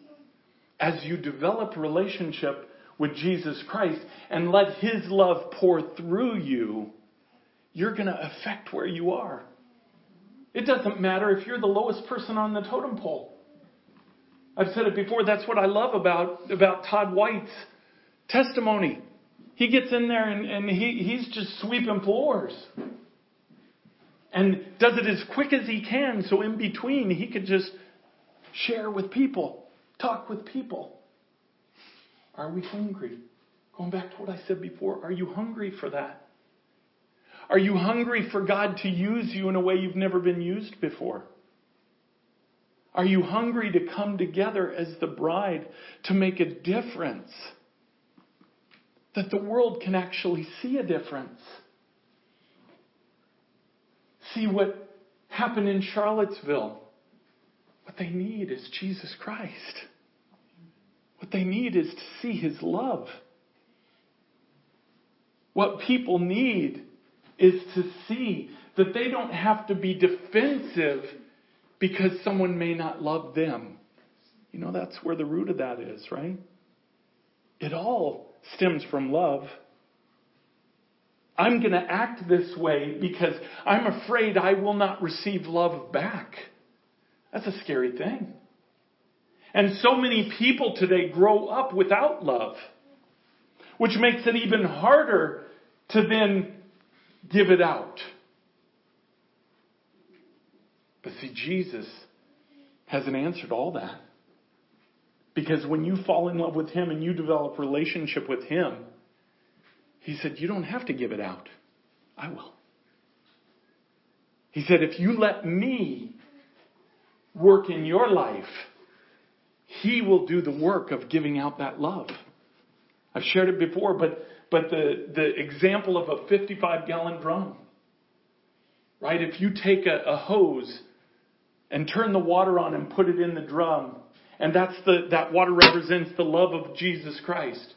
as you develop relationship with Jesus Christ and let His love pour through you, you're going to affect where you are. It doesn't matter if you're the lowest person on the totem pole. I've said it before, that's what I love about, about Todd White's testimony. He gets in there and, and he, he's just sweeping floors. And does it as quick as he can, so in between he could just share with people, talk with people. Are we hungry? Going back to what I said before, are you hungry for that? Are you hungry for God to use you in a way you've never been used before? Are you hungry to come together as the bride to make a difference? That the world can actually see a difference. See what happened in Charlottesville. What they need is Jesus Christ. What they need is to see his love. What people need is to see that they don't have to be defensive because someone may not love them. You know, that's where the root of that is, right? It all stems from love. I'm going to act this way because I'm afraid I will not receive love back. That's a scary thing. And so many people today grow up without love, which makes it even harder to then give it out. But see, Jesus has an answer to all that. Because when you fall in love with Him and you develop relationship with Him, He said, you don't have to give it out. I will. He said, if you let me work in your life, He will do the work of giving out that love. I've shared it before, but, but the, the example of a 55 gallon drum, right? If you take a, a hose and turn the water on and put it in the drum. And that's the, that water represents the love of Jesus Christ.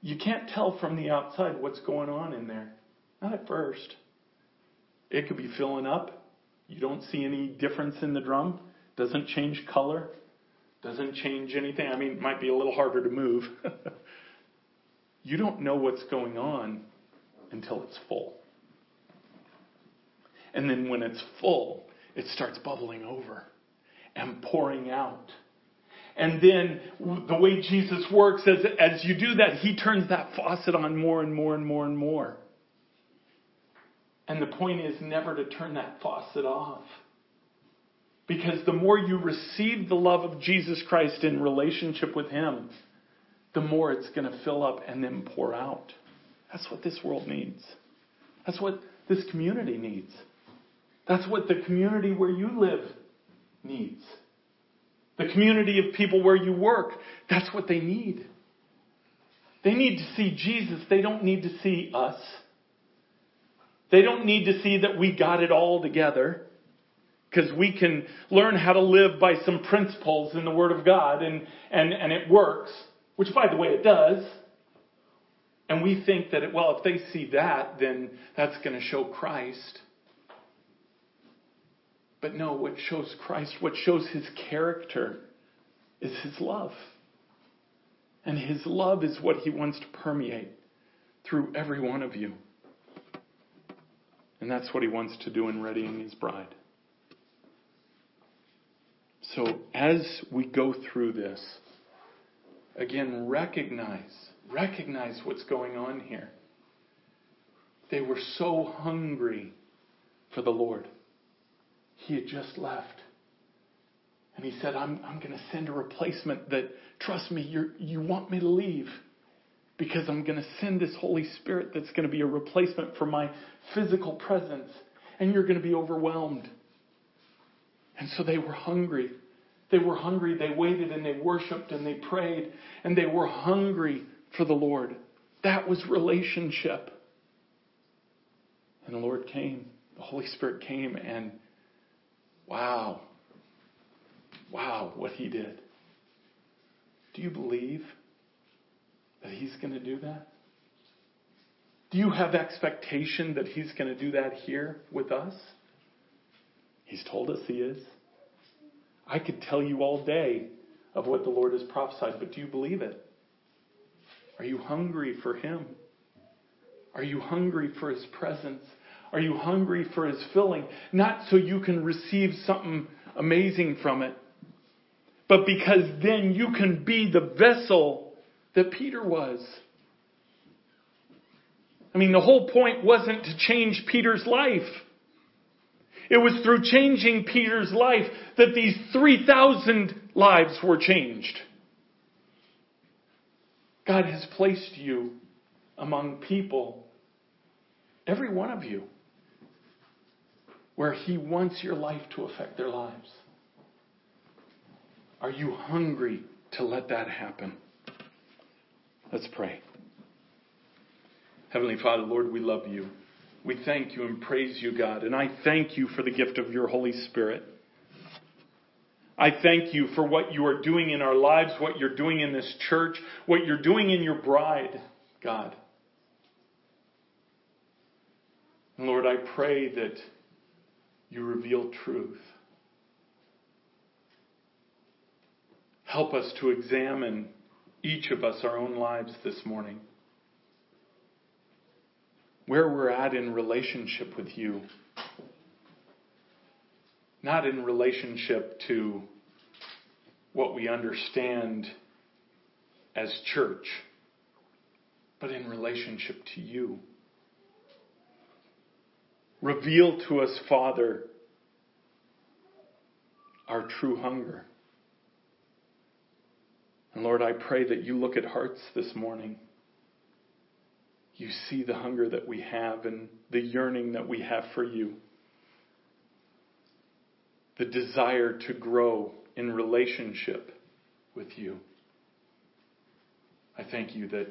You can't tell from the outside what's going on in there. Not at first. It could be filling up. You don't see any difference in the drum. Doesn't change color. Doesn't change anything. I mean, it might be a little harder to move. you don't know what's going on until it's full. And then when it's full, it starts bubbling over and pouring out. And then the way Jesus works, as, as you do that, he turns that faucet on more and more and more and more. And the point is never to turn that faucet off. Because the more you receive the love of Jesus Christ in relationship with Him, the more it's going to fill up and then pour out. That's what this world needs. That's what this community needs. That's what the community where you live needs. The community of people where you work, that's what they need. They need to see Jesus. They don't need to see us. They don't need to see that we got it all together because we can learn how to live by some principles in the Word of God and, and, and it works, which by the way it does. And we think that, well, if they see that, then that's going to show Christ. But no, what shows Christ, what shows his character, is his love. And his love is what he wants to permeate through every one of you. And that's what he wants to do in readying his bride. So as we go through this, again, recognize, recognize what's going on here. They were so hungry for the Lord. He had just left. And he said, I'm, I'm going to send a replacement that, trust me, you you want me to leave because I'm going to send this Holy Spirit that's going to be a replacement for my physical presence. And you're going to be overwhelmed. And so they were hungry. They were hungry. They waited and they worshiped and they prayed and they were hungry for the Lord. That was relationship. And the Lord came. The Holy Spirit came and Wow. Wow, what he did. Do you believe that he's going to do that? Do you have expectation that he's going to do that here with us? He's told us he is. I could tell you all day of what the Lord has prophesied, but do you believe it? Are you hungry for him? Are you hungry for his presence? Are you hungry for his filling? Not so you can receive something amazing from it, but because then you can be the vessel that Peter was. I mean, the whole point wasn't to change Peter's life. It was through changing Peter's life that these 3,000 lives were changed. God has placed you among people, every one of you, where He wants your life to affect their lives. Are you hungry to let that happen? Let's pray. Heavenly Father, Lord, we love you. We thank you and praise you, God. And I thank you for the gift of your Holy Spirit. I thank you for what you are doing in our lives, what you're doing in this church, what you're doing in your bride, God. And Lord, I pray that you reveal truth. Help us to examine each of us our own lives this morning. Where we're at in relationship with you. Not in relationship to what we understand as church, but in relationship to you. Reveal to us, Father, our true hunger. And Lord, I pray that you look at hearts this morning. You see the hunger that we have and the yearning that we have for you. The desire to grow in relationship with you. I thank you that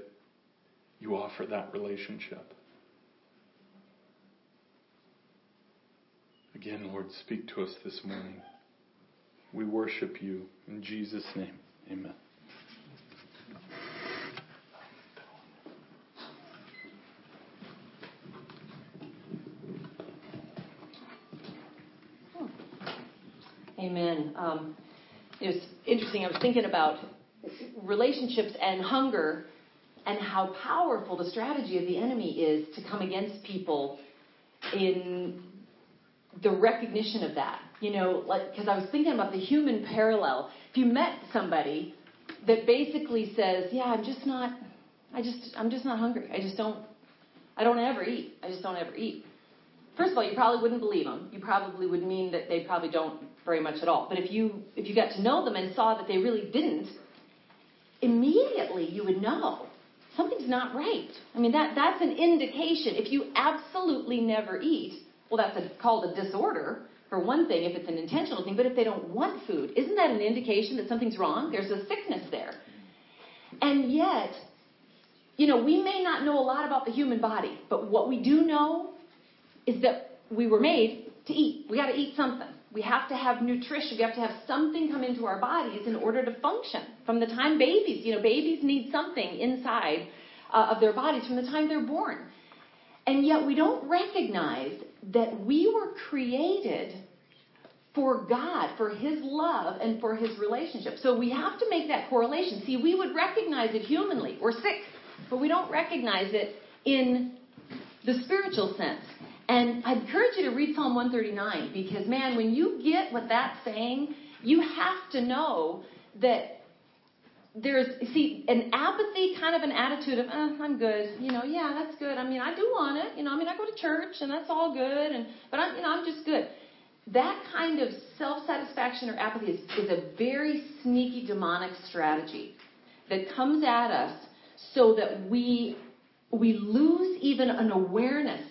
you offer that relationship. Again, Lord, speak to us this morning. We worship you in Jesus' name. Amen. Amen. Um, it was interesting. I was thinking about relationships and hunger and how powerful the strategy of the enemy is to come against people in the recognition of that. You know, like, because I was thinking about the human parallel. If you met somebody that basically says, Yeah, I'm just not, I just, I'm just not hungry. I just don't, I don't ever eat. I just don't ever eat. First of all, you probably wouldn't believe them. You probably would mean that they probably don't very much at all. But if you if you got to know them and saw that they really didn't, immediately you would know something's not right. I mean that that's an indication. If you absolutely never eat, well, that's a, called a disorder for one thing, if it's an intentional thing. But if they don't want food, isn't that an indication that something's wrong? There's a sickness there. And yet, you know, we may not know a lot about the human body, but what we do know is that we were made to eat. We got to eat something. We have to have nutrition. We have to have something come into our bodies in order to function. From the time babies, you know, babies need something inside uh, of their bodies from the time they're born. And yet we don't recognize that we were created for God, for His love, and for His relationship. So we have to make that correlation. See, we would recognize it humanly. We're sick, but we don't recognize it in the spiritual sense. And I encourage you to read Psalm 139 because, man, when you get what that's saying, you have to know that there's, see, an apathy kind of an attitude of, eh, I'm good. You know, yeah, that's good. I mean, I do want it. You know, I mean, I go to church and that's all good. And, but I'm, you know, I'm just good. That kind of self-satisfaction or apathy is, is a very sneaky demonic strategy that comes at us so that we, we lose even an awareness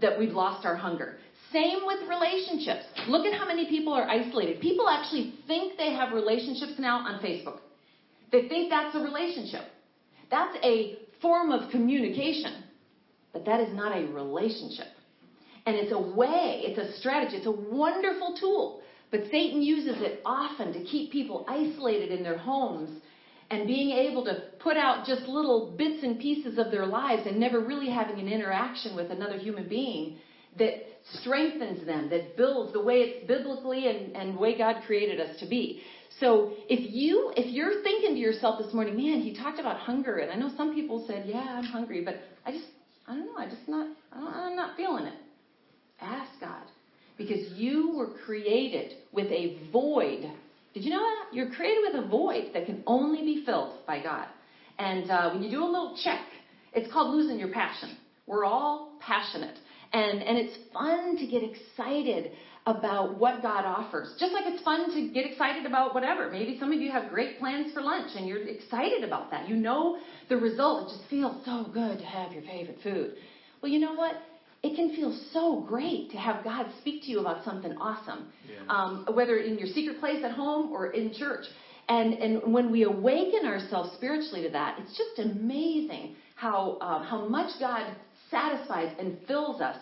that we've lost our hunger. Same with relationships. Look at how many people are isolated. People actually think they have relationships now on Facebook. They think that's a relationship. That's a form of communication, but that is not a relationship. And it's a way, it's a strategy, it's a wonderful tool. But Satan uses it often to keep people isolated in their homes and being able to put out just little bits and pieces of their lives and never really having an interaction with another human being that strengthens them, that builds the way it's biblically and, and way God created us to be. So if you if you're thinking to yourself this morning, man, he talked about hunger, and I know some people said, yeah, I'm hungry, but I just I don't know, I just not I am not feeling it. Ask God. Because you were created with a void. Did you know that? You're created with a void that can only be filled by God. And uh, when you do a little check, it's called losing your passion. We're all passionate. And, and it's fun to get excited about what God offers. Just like it's fun to get excited about whatever. Maybe some of you have great plans for lunch and you're excited about that. You know the result. It just feels so good to have your favorite food. Well, you know what? It can feel so great to have God speak to you about something awesome, yeah. um, whether in your secret place at home or in church. And, and when we awaken ourselves spiritually to that, it's just amazing how, uh, how much God satisfies and fills us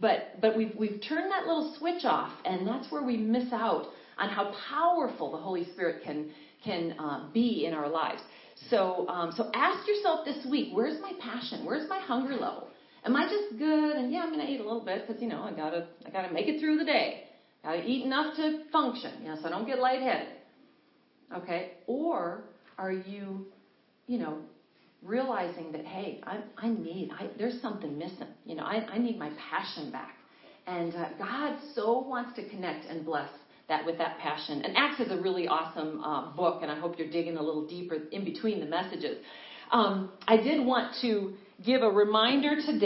but but we've we've turned that little switch off, and that's where we miss out on how powerful the Holy Spirit can can uh, be in our lives. So um, so ask yourself this week, where's my passion? Where's my hunger level? Am I just good? And yeah, I'm going to eat a little bit because you know I gotta I gotta make it through the day. Gotta eat enough to function, you know, so I don't get lightheaded. Okay, or are you, you know, realizing that hey i, I need I, there's something missing you know I, I need my passion back and uh, god so wants to connect and bless that with that passion and acts is a really awesome uh, book and i hope you're digging a little deeper in between the messages um, i did want to give a reminder today